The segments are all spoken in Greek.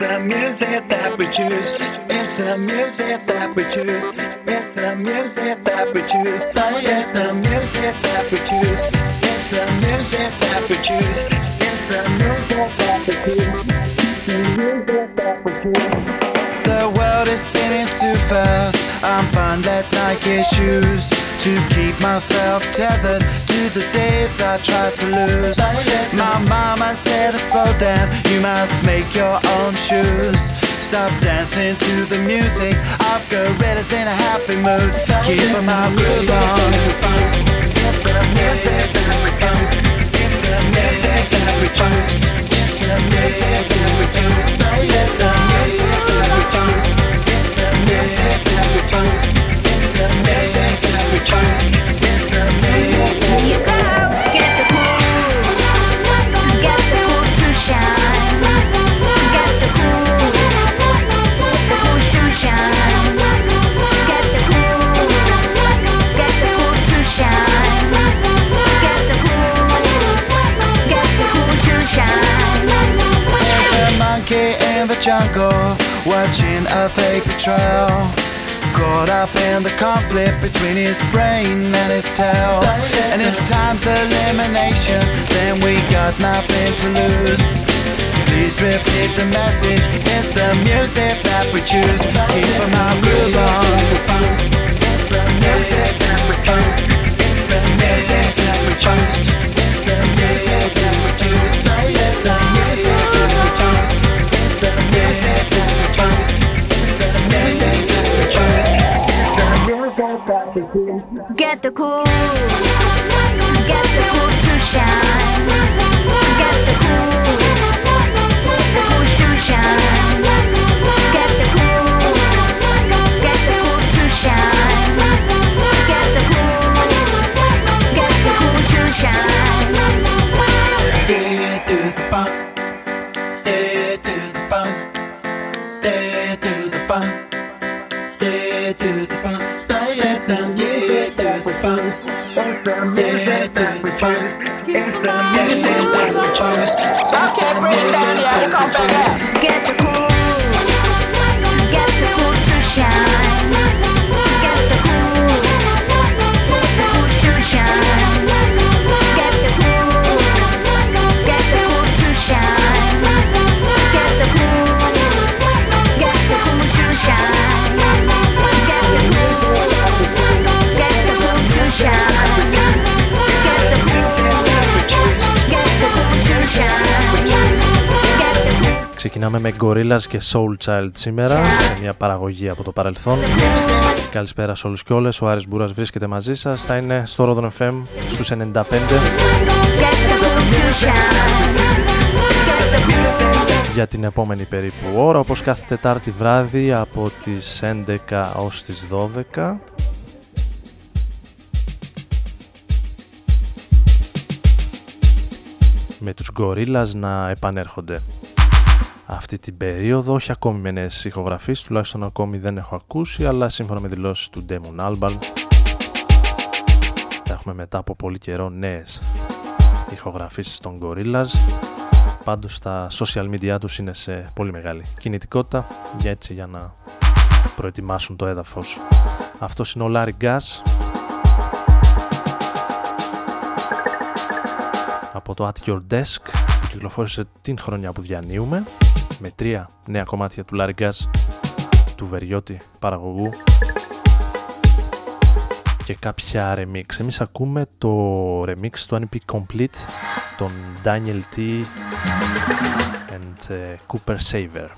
The music that we choose. It's the music that we choose. It's the music that we choose. It's the music that we choose. It's the music that we choose. It's the music that we choose. The music that we choose. The world is spinning too fast. I'm fine that Nike shoes to keep myself tethered to the days I tried to lose. My mama said slow down, you must make your own shoes. Stop dancing to the music. I've got gorillas in a happy mood. Keep my groove on. There's a watching a paper trail. Caught up in the conflict between his brain and his tail. And if time's elimination, then we got nothing to lose. Please repeat the message. It's the music that we choose. Keep my groove on. Get the cool, get the cool to shine. Britannia, come back. Ξεκινάμε με Gorillaz και Soul Child σήμερα σε μια παραγωγή από το παρελθόν. Καλησπέρα σε όλους και όλες. Ο Άρης Μπούρας βρίσκεται μαζί σας. Θα είναι στο Rodon FM στους 95 Get the cool to shine. Get the cool. για την επόμενη περίπου ώρα όπως κάθε Τετάρτη βράδυ από τις 11 ως τις 12 με τους Gorillaz να επανέρχονται αυτή την περίοδο, όχι ακόμη με νέες ηχογραφίες, τουλάχιστον ακόμη δεν έχω ακούσει, αλλά σύμφωνα με δηλώσεις του Damon Albarn θα έχουμε μετά από πολύ καιρό νέες ηχογραφήσεις των Gorillaz. Πάντως τα social media τους είναι σε πολύ μεγάλη κινητικότητα για έτσι για να προετοιμάσουν το έδαφος. Αυτό είναι ο Larry Gas από το At Your Desk που κυκλοφόρησε την χρονιά που διανύουμε με τρία νέα κομμάτια του Larry Gas του Βεριώτη παραγωγού και κάποια remix. Εμείς ακούμε το remix του NP Complete των Daniel T and uh, Cooper Saver.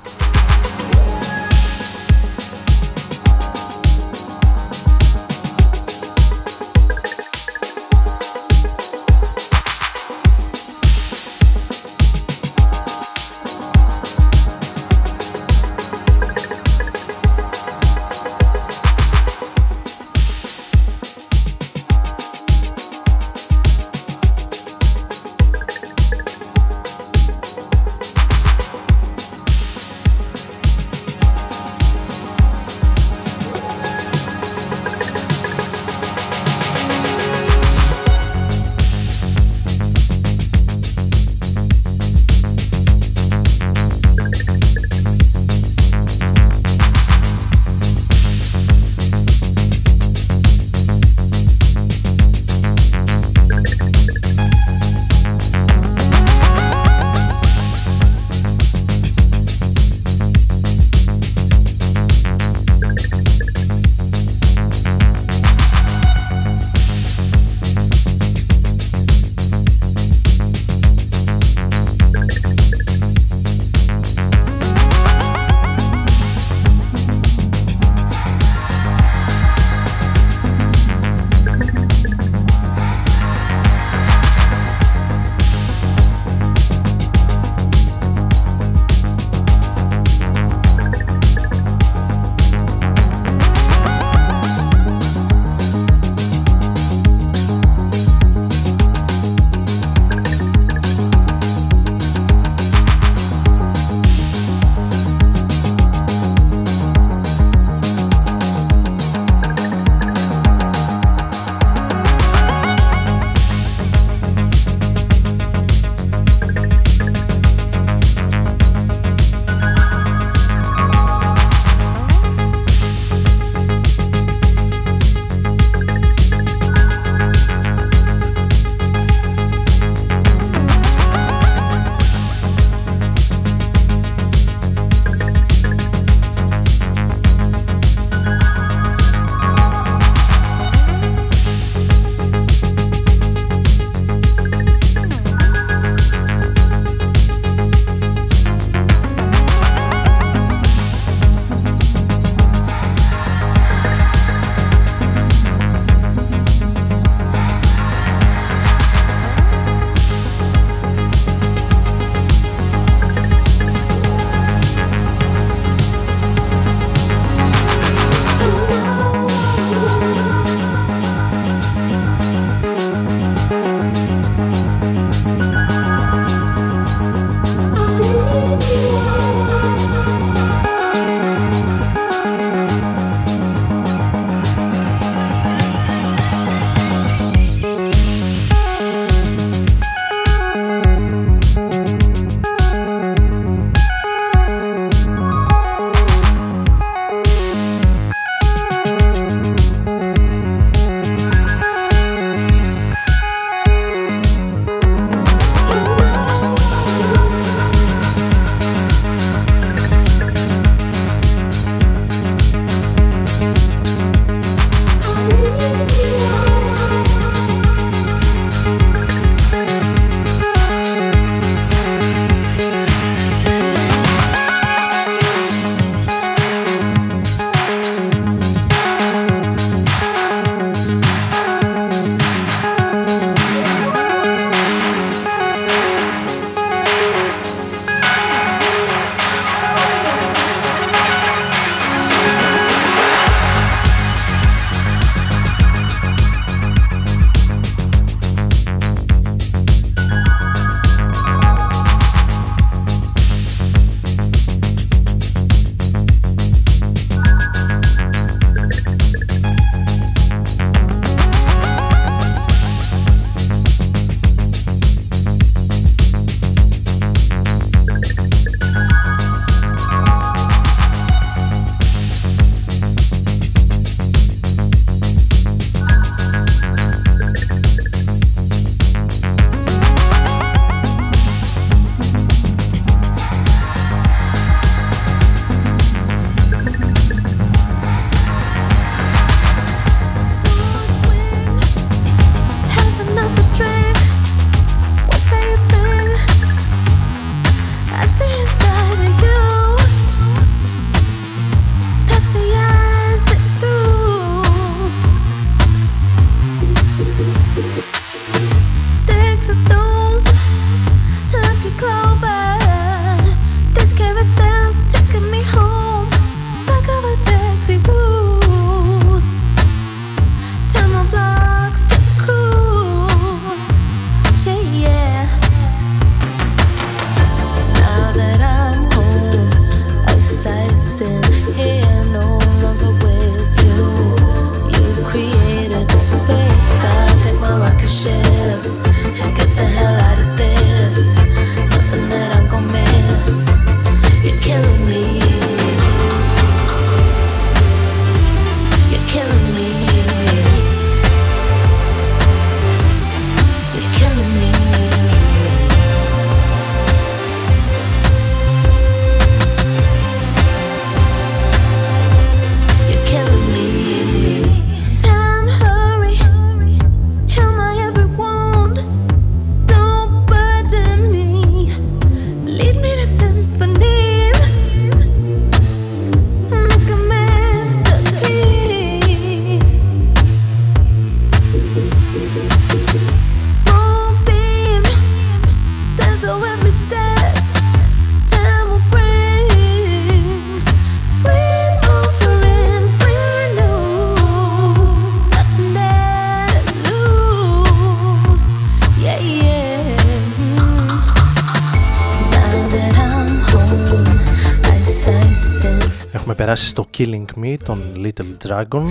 Killing Me των Little Dragon.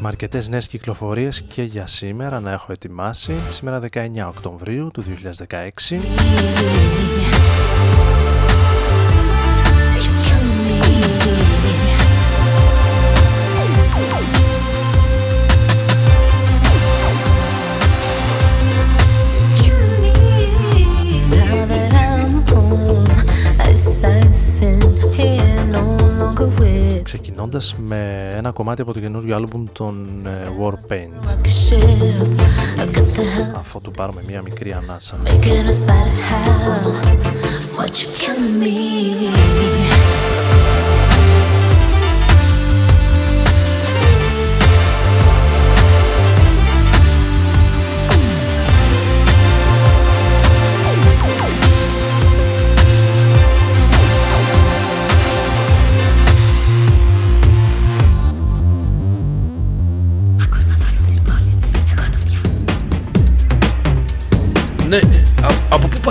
Με αρκετέ νέες κυκλοφορίες και για σήμερα να έχω ετοιμάσει. Σήμερα 19 Οκτωβρίου του 2016. Ξεκινώντας με ένα κομμάτι από το καινούριο άλμπουμ των ε, Warpaint αφού του πάρουμε μια μικρή ανάσα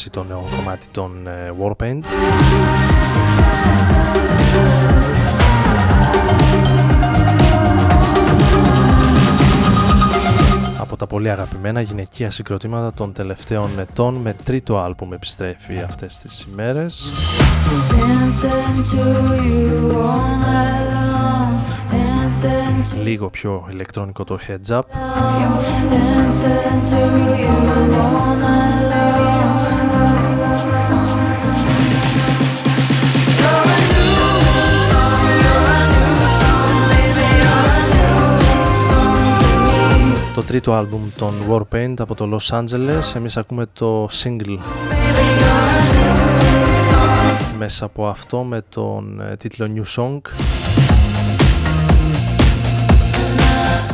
Κάτσει το νέο κομμάτι των ε, Warpaint. Από τα πολύ αγαπημένα γυναικεία συγκροτήματα των τελευταίων ετών με τρίτο άλμπουμ επιστρέφει αυτές τις ημέρες. Λίγο πιο ηλεκτρονικό το heads up. Τρίτο άλμπουμ των Warpaint από το Los Angeles. Εμείς ακούμε το single μέσα από αυτό με τον ε, τίτλο New Song.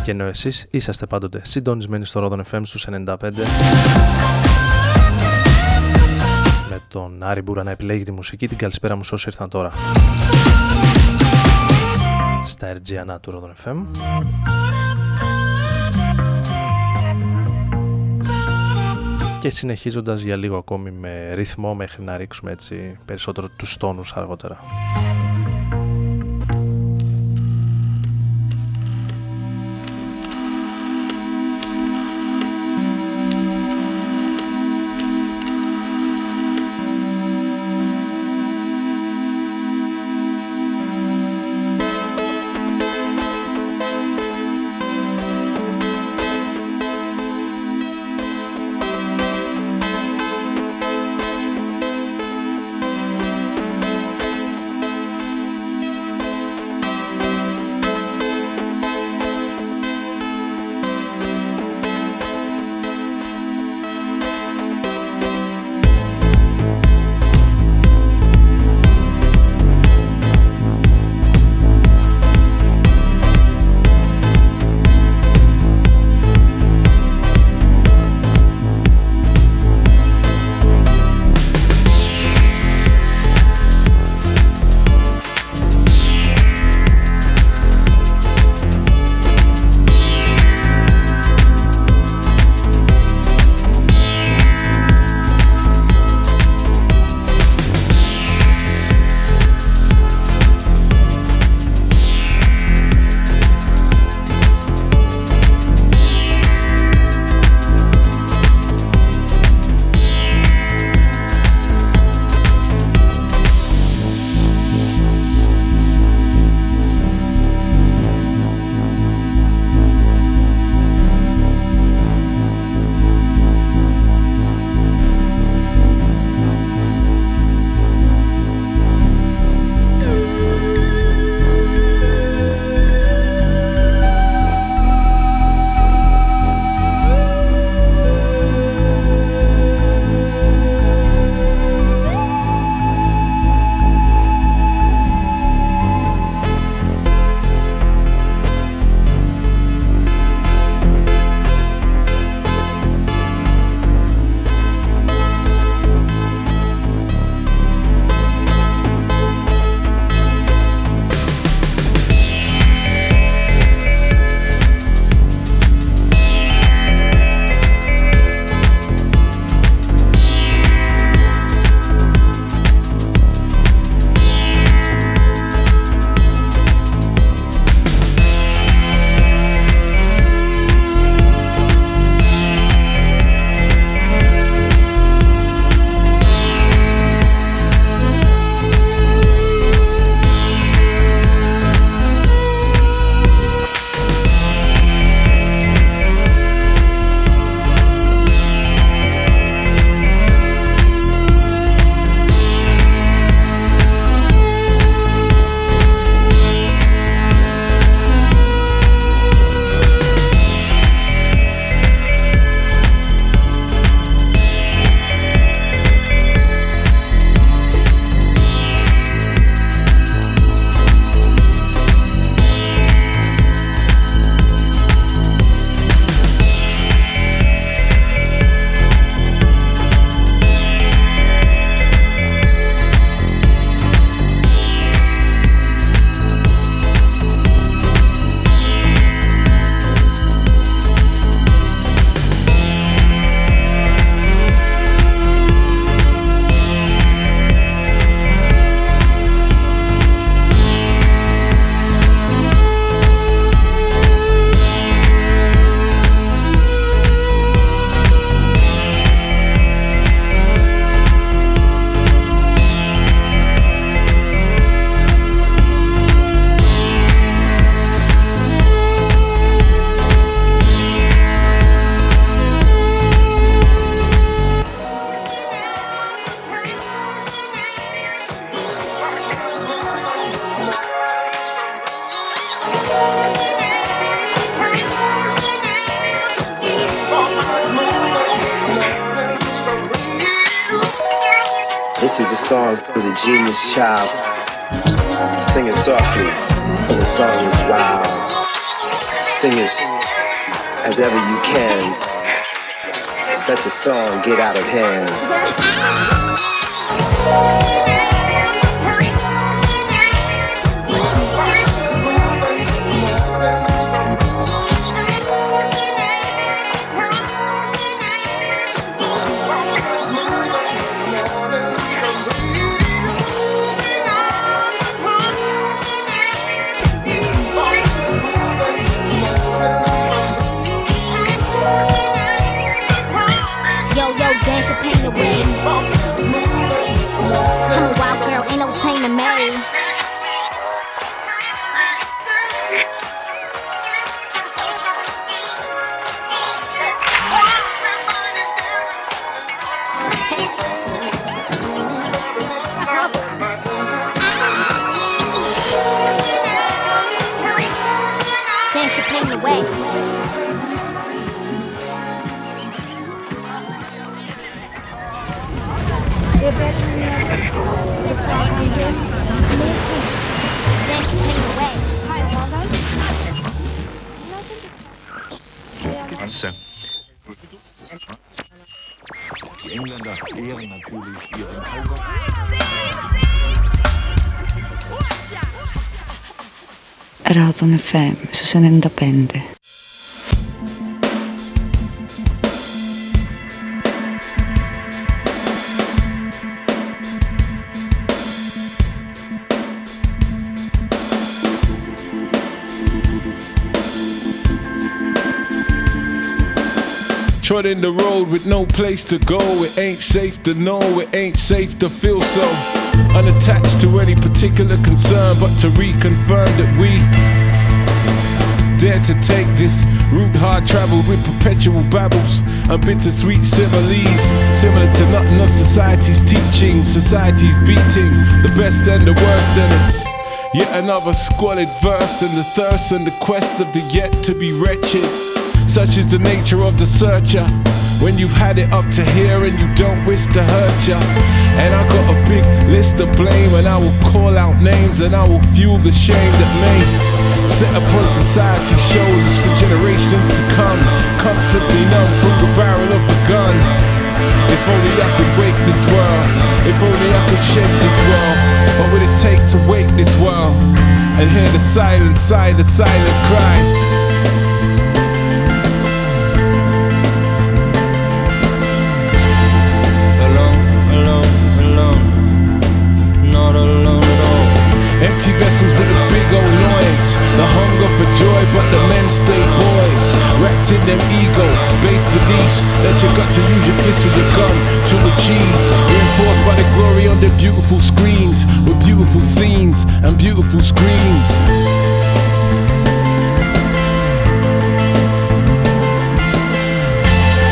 Και ενώ εσείς είσαστε πάντοτε συντονισμένοι στο Rodon FM στους 95 με τον Άρη Μπούρα να επιλέγει τη μουσική. Την καλησπέρα μου σε όσοι ήρθαν τώρα στα RGNA του Rodon FM. Και συνεχίζοντας για λίγο ακόμη με ρυθμό μέχρι να ρίξουμε έτσι περισσότερο τους τόνους αργότερα. Genius child. singing softly, for the song is wild. Sing as, as ever you can. Let the song get out of hand. Engländer ehren natürlich ihren Augen. Radon FM su 95. Treading the road with no place to go. It ain't safe to know, it ain't safe to feel so. Unattached to any particular concern, but to reconfirm that we dare to take this route hard traveled with perpetual babbles and bittersweet similes. Similar to nothing of society's teaching, society's beating the best and the worst, and it's yet another squalid verse and the thirst and the quest of the yet to be wretched. Such is the nature of the searcher. When you've had it up to here and you don't wish to hurt ya. And I got a big list of blame, and I will call out names and I will fuel the shame that may set upon society's shoulders for generations to come. Comfortably numb through the barrel of a gun. If only I could wake this world. If only I could shake this world. What would it take to wake this world and hear the silent sigh, the silent cry? Vessels with a big old noise. The hunger for joy, but the men stay boys. Wrapped in their ego, based beliefs that you got to use your fist or your gun to achieve. Reinforced by the glory on the beautiful screens, with beautiful scenes and beautiful screens.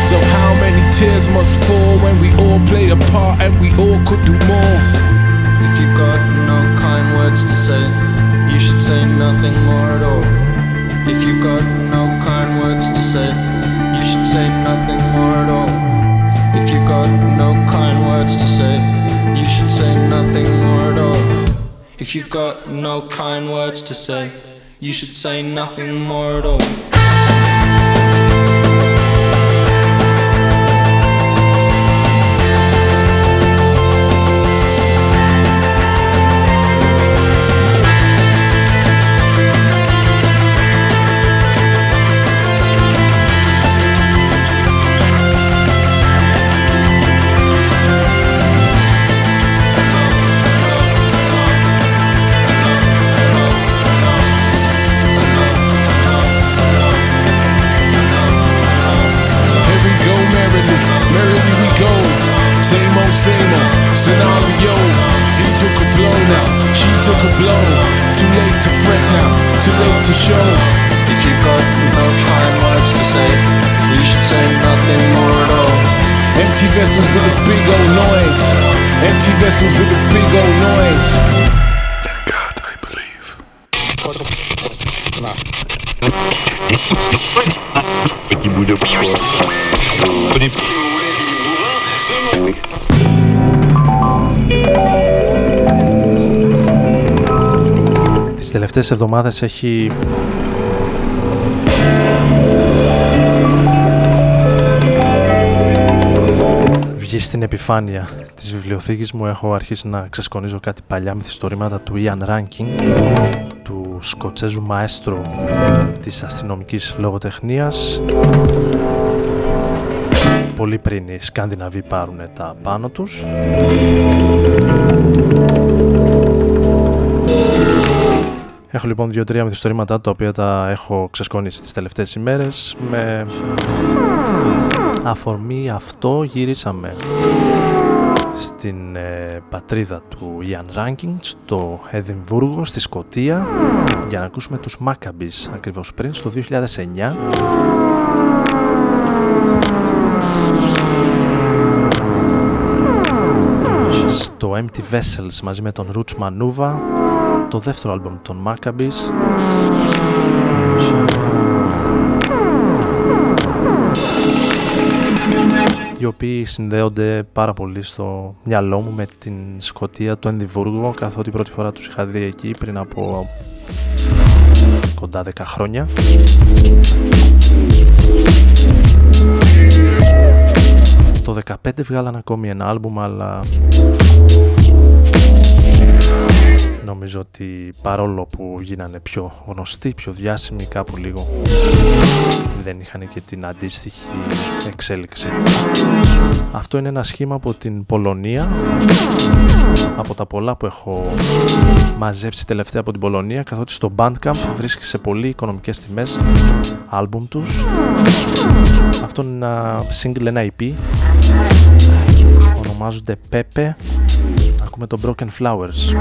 So how many tears must fall when we all played a part and we all could do more? If you've got no kind words to say, you should say nothing more at all. If you've got no kind words to say, you should say nothing more at all. If you've got no kind words to say, you should say nothing more at all. If you've got no kind words to say, you should say nothing more at all. empty vessels with a Τις τελευταίες εβδομάδες έχει βγει στην επιφάνεια της βιβλιοθήκης μου έχω αρχίσει να ξεσκονίζω κάτι παλιά μυθιστορήματα του Ian Rankin του Σκοτσέζου μαέστρο της αστυνομικής λογοτεχνίας. Πολύ πριν οι Σκανδιναβοί πάρουν τα πάνω τους. Έχω λοιπόν δύο-τρία μυθιστορήματα τα οποία τα έχω ξεσκονίσει τις τελευταίες ημέρες με αφορμή αυτό γυρίσαμε στην ε, πατρίδα του Ian Ranking στο Εδιμβούργο, στη Σκοτία για να ακούσουμε τους Maccabees ακριβώς πριν στο 2009 στο Empty Vessels μαζί με τον Roots Manuva το δεύτερο άλμπομ των Maccabees οι οποίοι συνδέονται πάρα πολύ στο μυαλό μου με την Σκοτία, το Ενδιβούργο καθότι πρώτη φορά τους είχα δει εκεί πριν από κοντά 10 χρόνια. Το 15 βγάλαν ακόμη ένα άλμπουμ αλλά νομίζω ότι παρόλο που γίνανε πιο γνωστοί, πιο διάσημοι κάπου λίγο δεν είχαν και την αντίστοιχη εξέλιξη. Αυτό είναι ένα σχήμα από την Πολωνία από τα πολλά που έχω μαζέψει τελευταία από την Πολωνία καθότι στο Bandcamp βρίσκει σε πολύ οικονομικές τιμές άλμπουμ τους. Αυτό είναι ένα single, ένα EP ονομάζονται Pepe ακούμε το Broken Flowers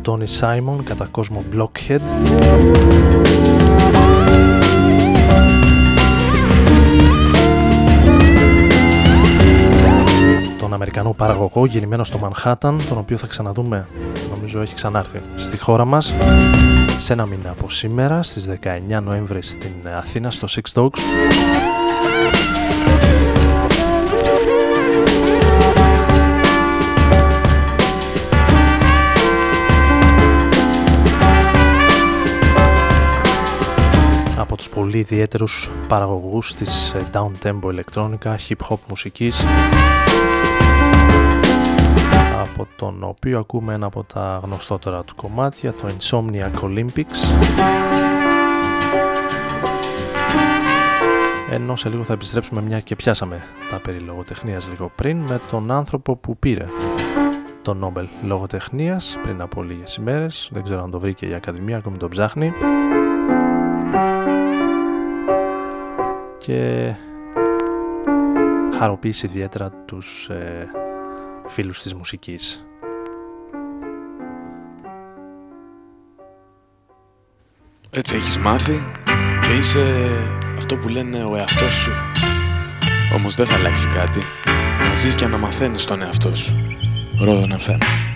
Παρουσιάσεις των Tony Simon κατά κόσμο Blockhead. Τον Αμερικανό παραγωγό γεννημένο στο Μανχάταν τον οποίο θα ξαναδούμε νομίζω έχει ξανάρθει στη χώρα μας σε ένα μήνα από σήμερα στις 19 Νοέμβρη στην Αθήνα στο Six Dogs πολύ ιδιαίτερους παραγωγούς της ε, down tempo ηλεκτρόνικα hip hop μουσικής από τον οποίο ακούμε ένα από τα γνωστότερα του κομμάτια το Insomniac Olympics. Ενώ σε λίγο θα επιστρέψουμε μια και πιάσαμε τα περί λογοτεχνίας λίγο πριν με τον άνθρωπο που πήρε το Νόμπελ Λογοτεχνίας πριν από λίγες ημέρες. Δεν ξέρω αν το βρήκε η Ακαδημία ακόμη τον ψάχνει και χαροποίησε ιδιαίτερα τους ε, φίλους της μουσικής. Έτσι έχεις μάθει και είσαι αυτό που λένε ο εαυτός σου. Όμως δεν θα αλλάξει κάτι. Να ζεις και να μαθαίνεις τον εαυτό σου. Ρόδον FM.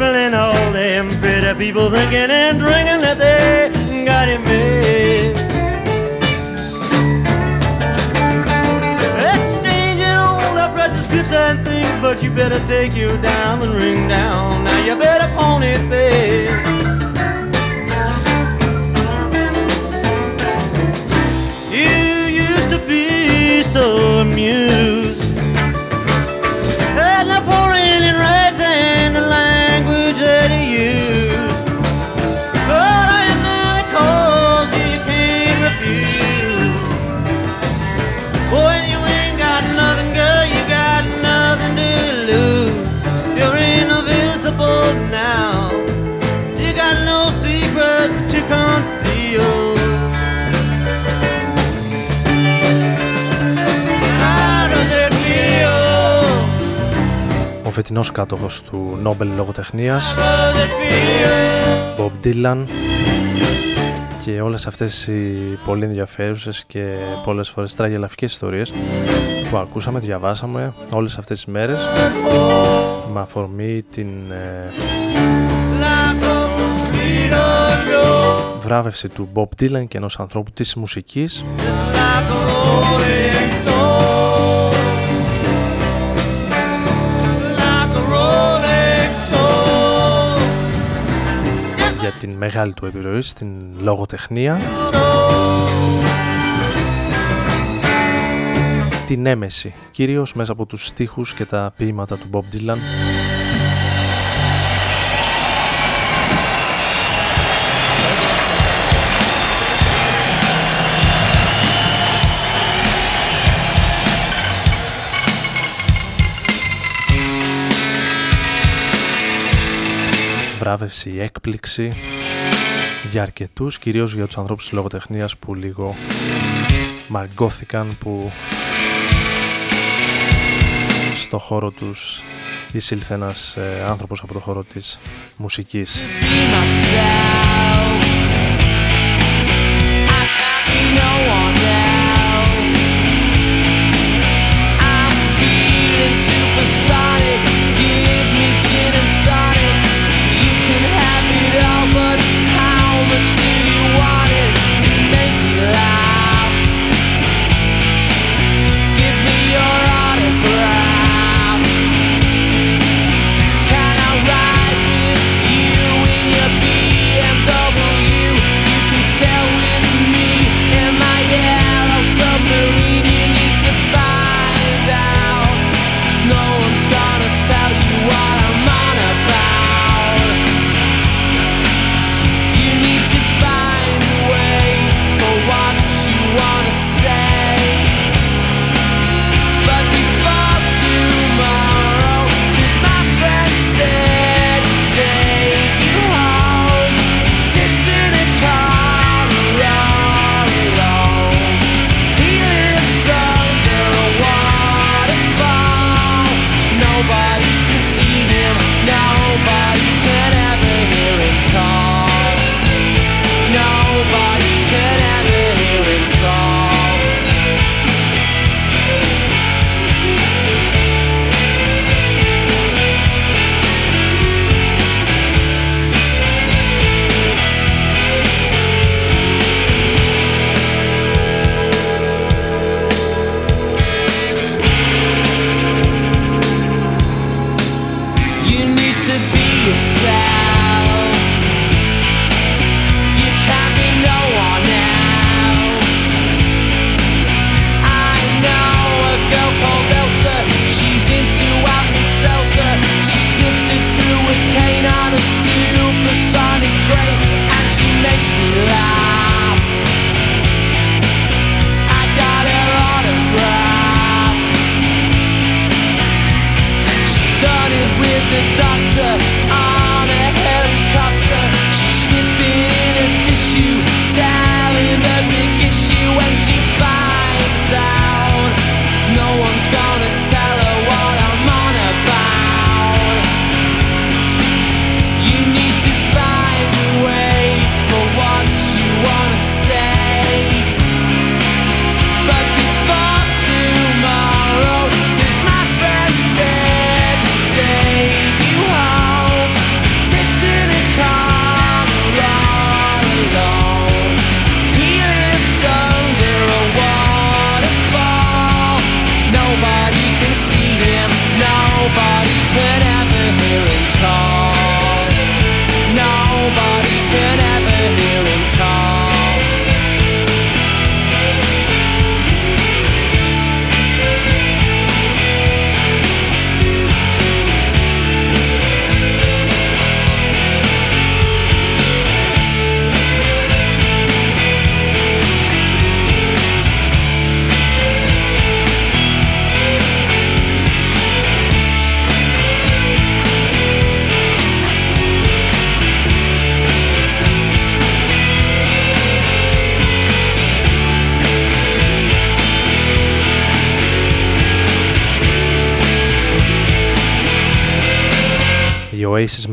People and all them pretty people thinking and drinking that they got him made. Exchanging all the precious gifts and things, but you better take your diamond ring down. Now you better pawn it, babe. Ο φετινός κάτοχος του Νόμπελ Λογοτεχνίας Bob Dylan και όλες αυτές οι πολύ ενδιαφέρουσες και πολλές φορές τραγελαφικές ιστορίες που ακούσαμε, διαβάσαμε όλες αυτές τις μέρες με αφορμή την ε, βράβευση του Bob Dylan και ενός ανθρώπου της μουσικής μεγάλη του επιρροή στην λογοτεχνία. Την έμεση κυρίως μέσα από τους στίχους και τα ποίηματα του Bob Dylan. Βράβευση, έκπληξη για αρκετούς, κυρίως για τους ανθρώπους της λογοτεχνίας που λίγο μαγκώθηκαν που στο χώρο τους εισήλθε ένας ε, άνθρωπος από το χώρο της μουσικής. Supersonic,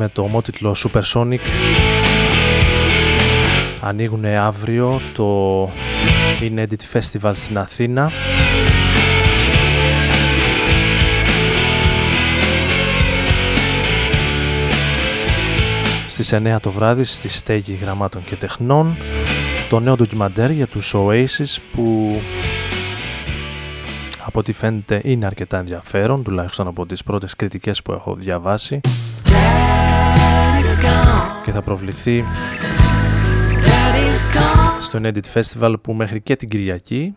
με το ομότιτλο Supersonic. Ανοίγουν αύριο το In Edit Festival στην Αθήνα. Στις 9 το βράδυ στη στέγη γραμμάτων και τεχνών το νέο ντοκιμαντέρ για τους Oasis που από ό,τι φαίνεται είναι αρκετά ενδιαφέρον τουλάχιστον από τις πρώτες κριτικές που έχω διαβάσει και θα προβληθεί στο Edit Festival που μέχρι και την Κυριακή.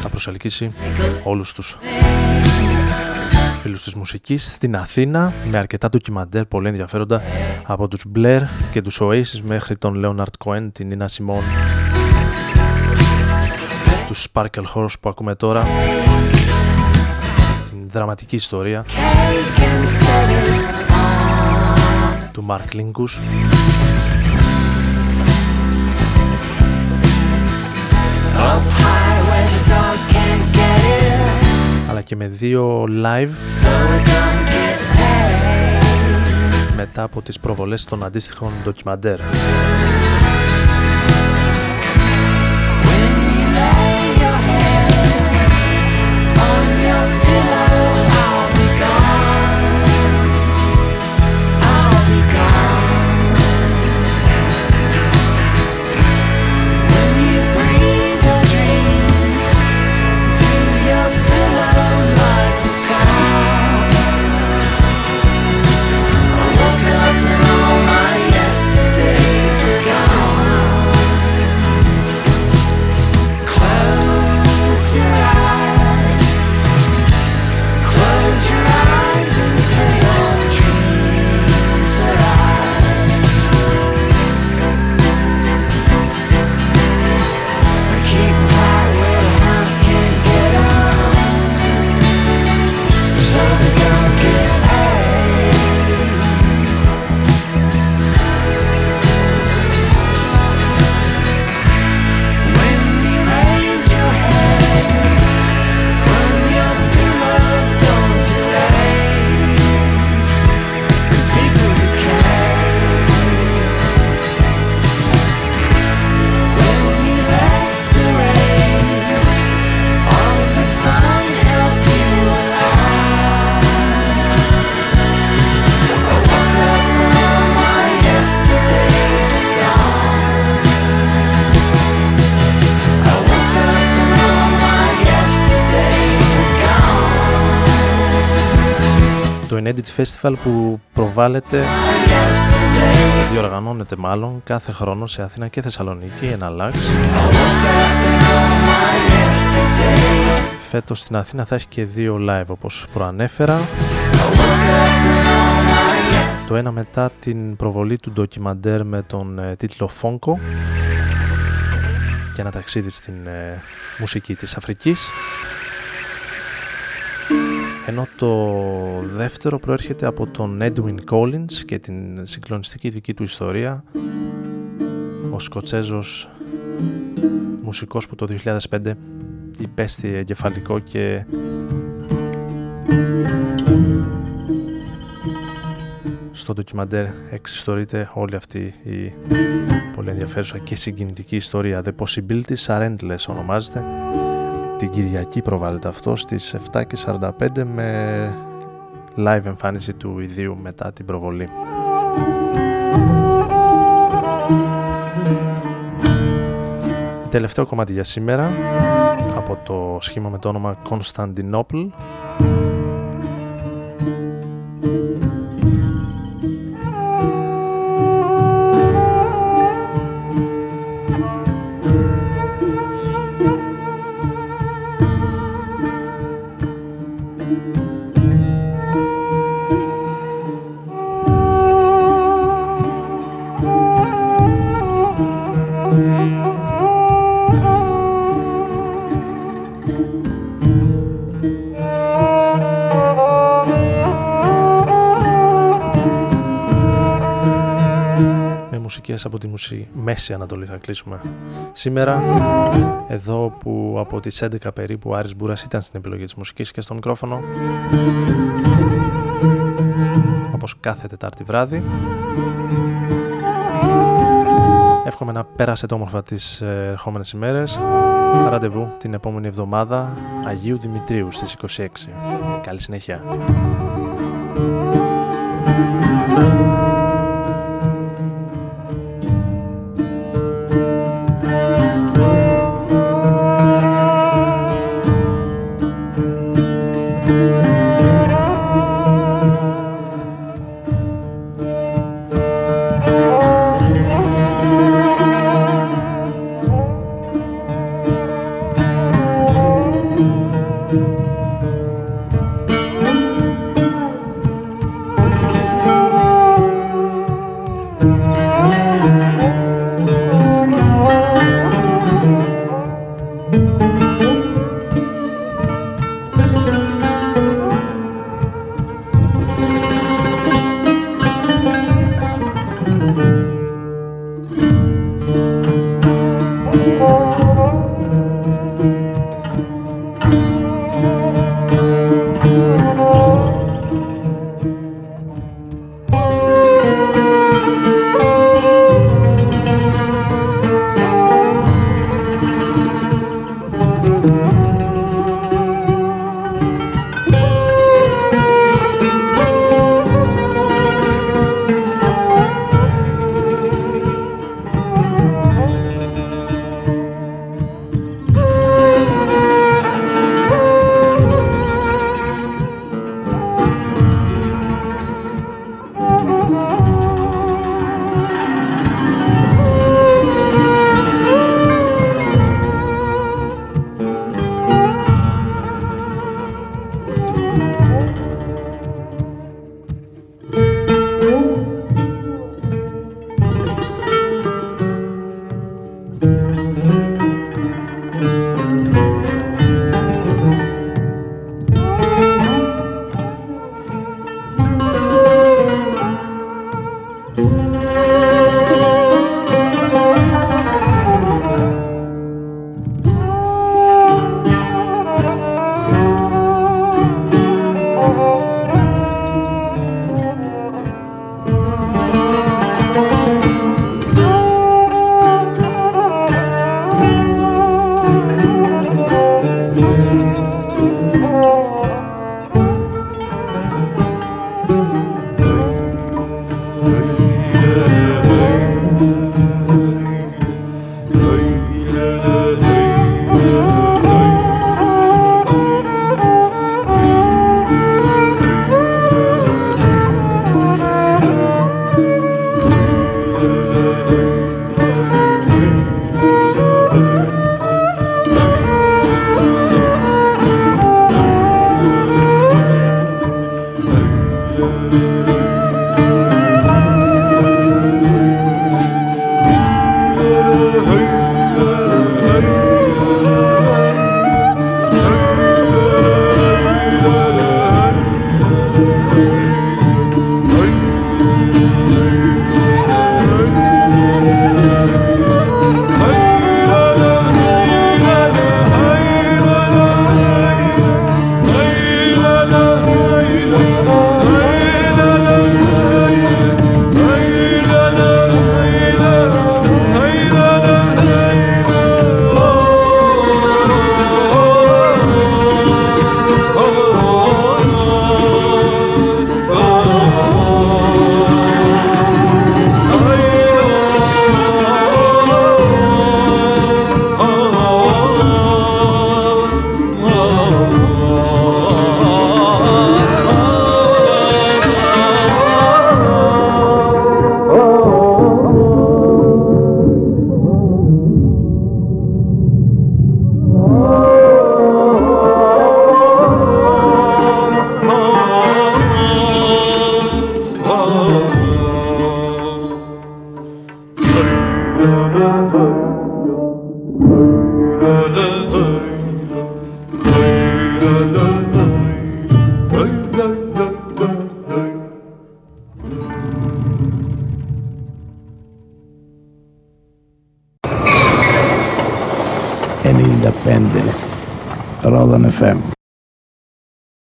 Θα προσελκύσει όλους τους φίλους της μουσικής στην Αθήνα με αρκετά ντοκιμαντέρ πολύ ενδιαφέροντα από τους Blair και τους Oasis μέχρι τον Leonard Cohen, την Nina Simone τους Sparkle Horse που ακούμε τώρα. την δραματική ιστορία του Mark Linkus αλλά και με δύο live μετά από τις προβολές των αντίστοιχων ντοκιμαντέρ. Edit Festival που προβάλλεται, διοργανώνεται μάλλον κάθε χρόνο σε Αθήνα και Θεσσαλονίκη, ένα λάξ. Φέτος στην Αθήνα θα έχει και δύο live όπως προανέφερα. Το ένα μετά την προβολή του ντοκιμαντέρ με τον ε, τίτλο Φόγκο και ένα ταξίδι στην ε, μουσική της Αφρικής ενώ το δεύτερο προέρχεται από τον Edwin Collins και την συγκλονιστική δική του ιστορία. Ο Σκοτσέζος μουσικός που το 2005 υπέστη εγκεφαλικό και στο ντοκιμαντέρ εξιστορείται όλη αυτή η πολύ ενδιαφέρουσα και συγκινητική ιστορία. The Possibilities Are Endless ονομάζεται την Κυριακή προβάλλεται αυτό στις 7.45 με live εμφάνιση του ιδίου μετά την προβολή. Τελευταίο κομμάτι για σήμερα από το σχήμα με το όνομα Constantinople από τη μουσική Μέση Ανατολή θα κλείσουμε. Σήμερα εδώ που από τις 11 περίπου ο Άρης Μπούρας ήταν στην επιλογή της μουσικής και στο μικρόφωνο όπως κάθε Τετάρτη βράδυ Εύχομαι να πέρασετε όμορφα τις ε, ερχόμενες ημέρες. Ραντεβού την επόμενη εβδομάδα Αγίου Δημητρίου στις 26. Καλή συνέχεια.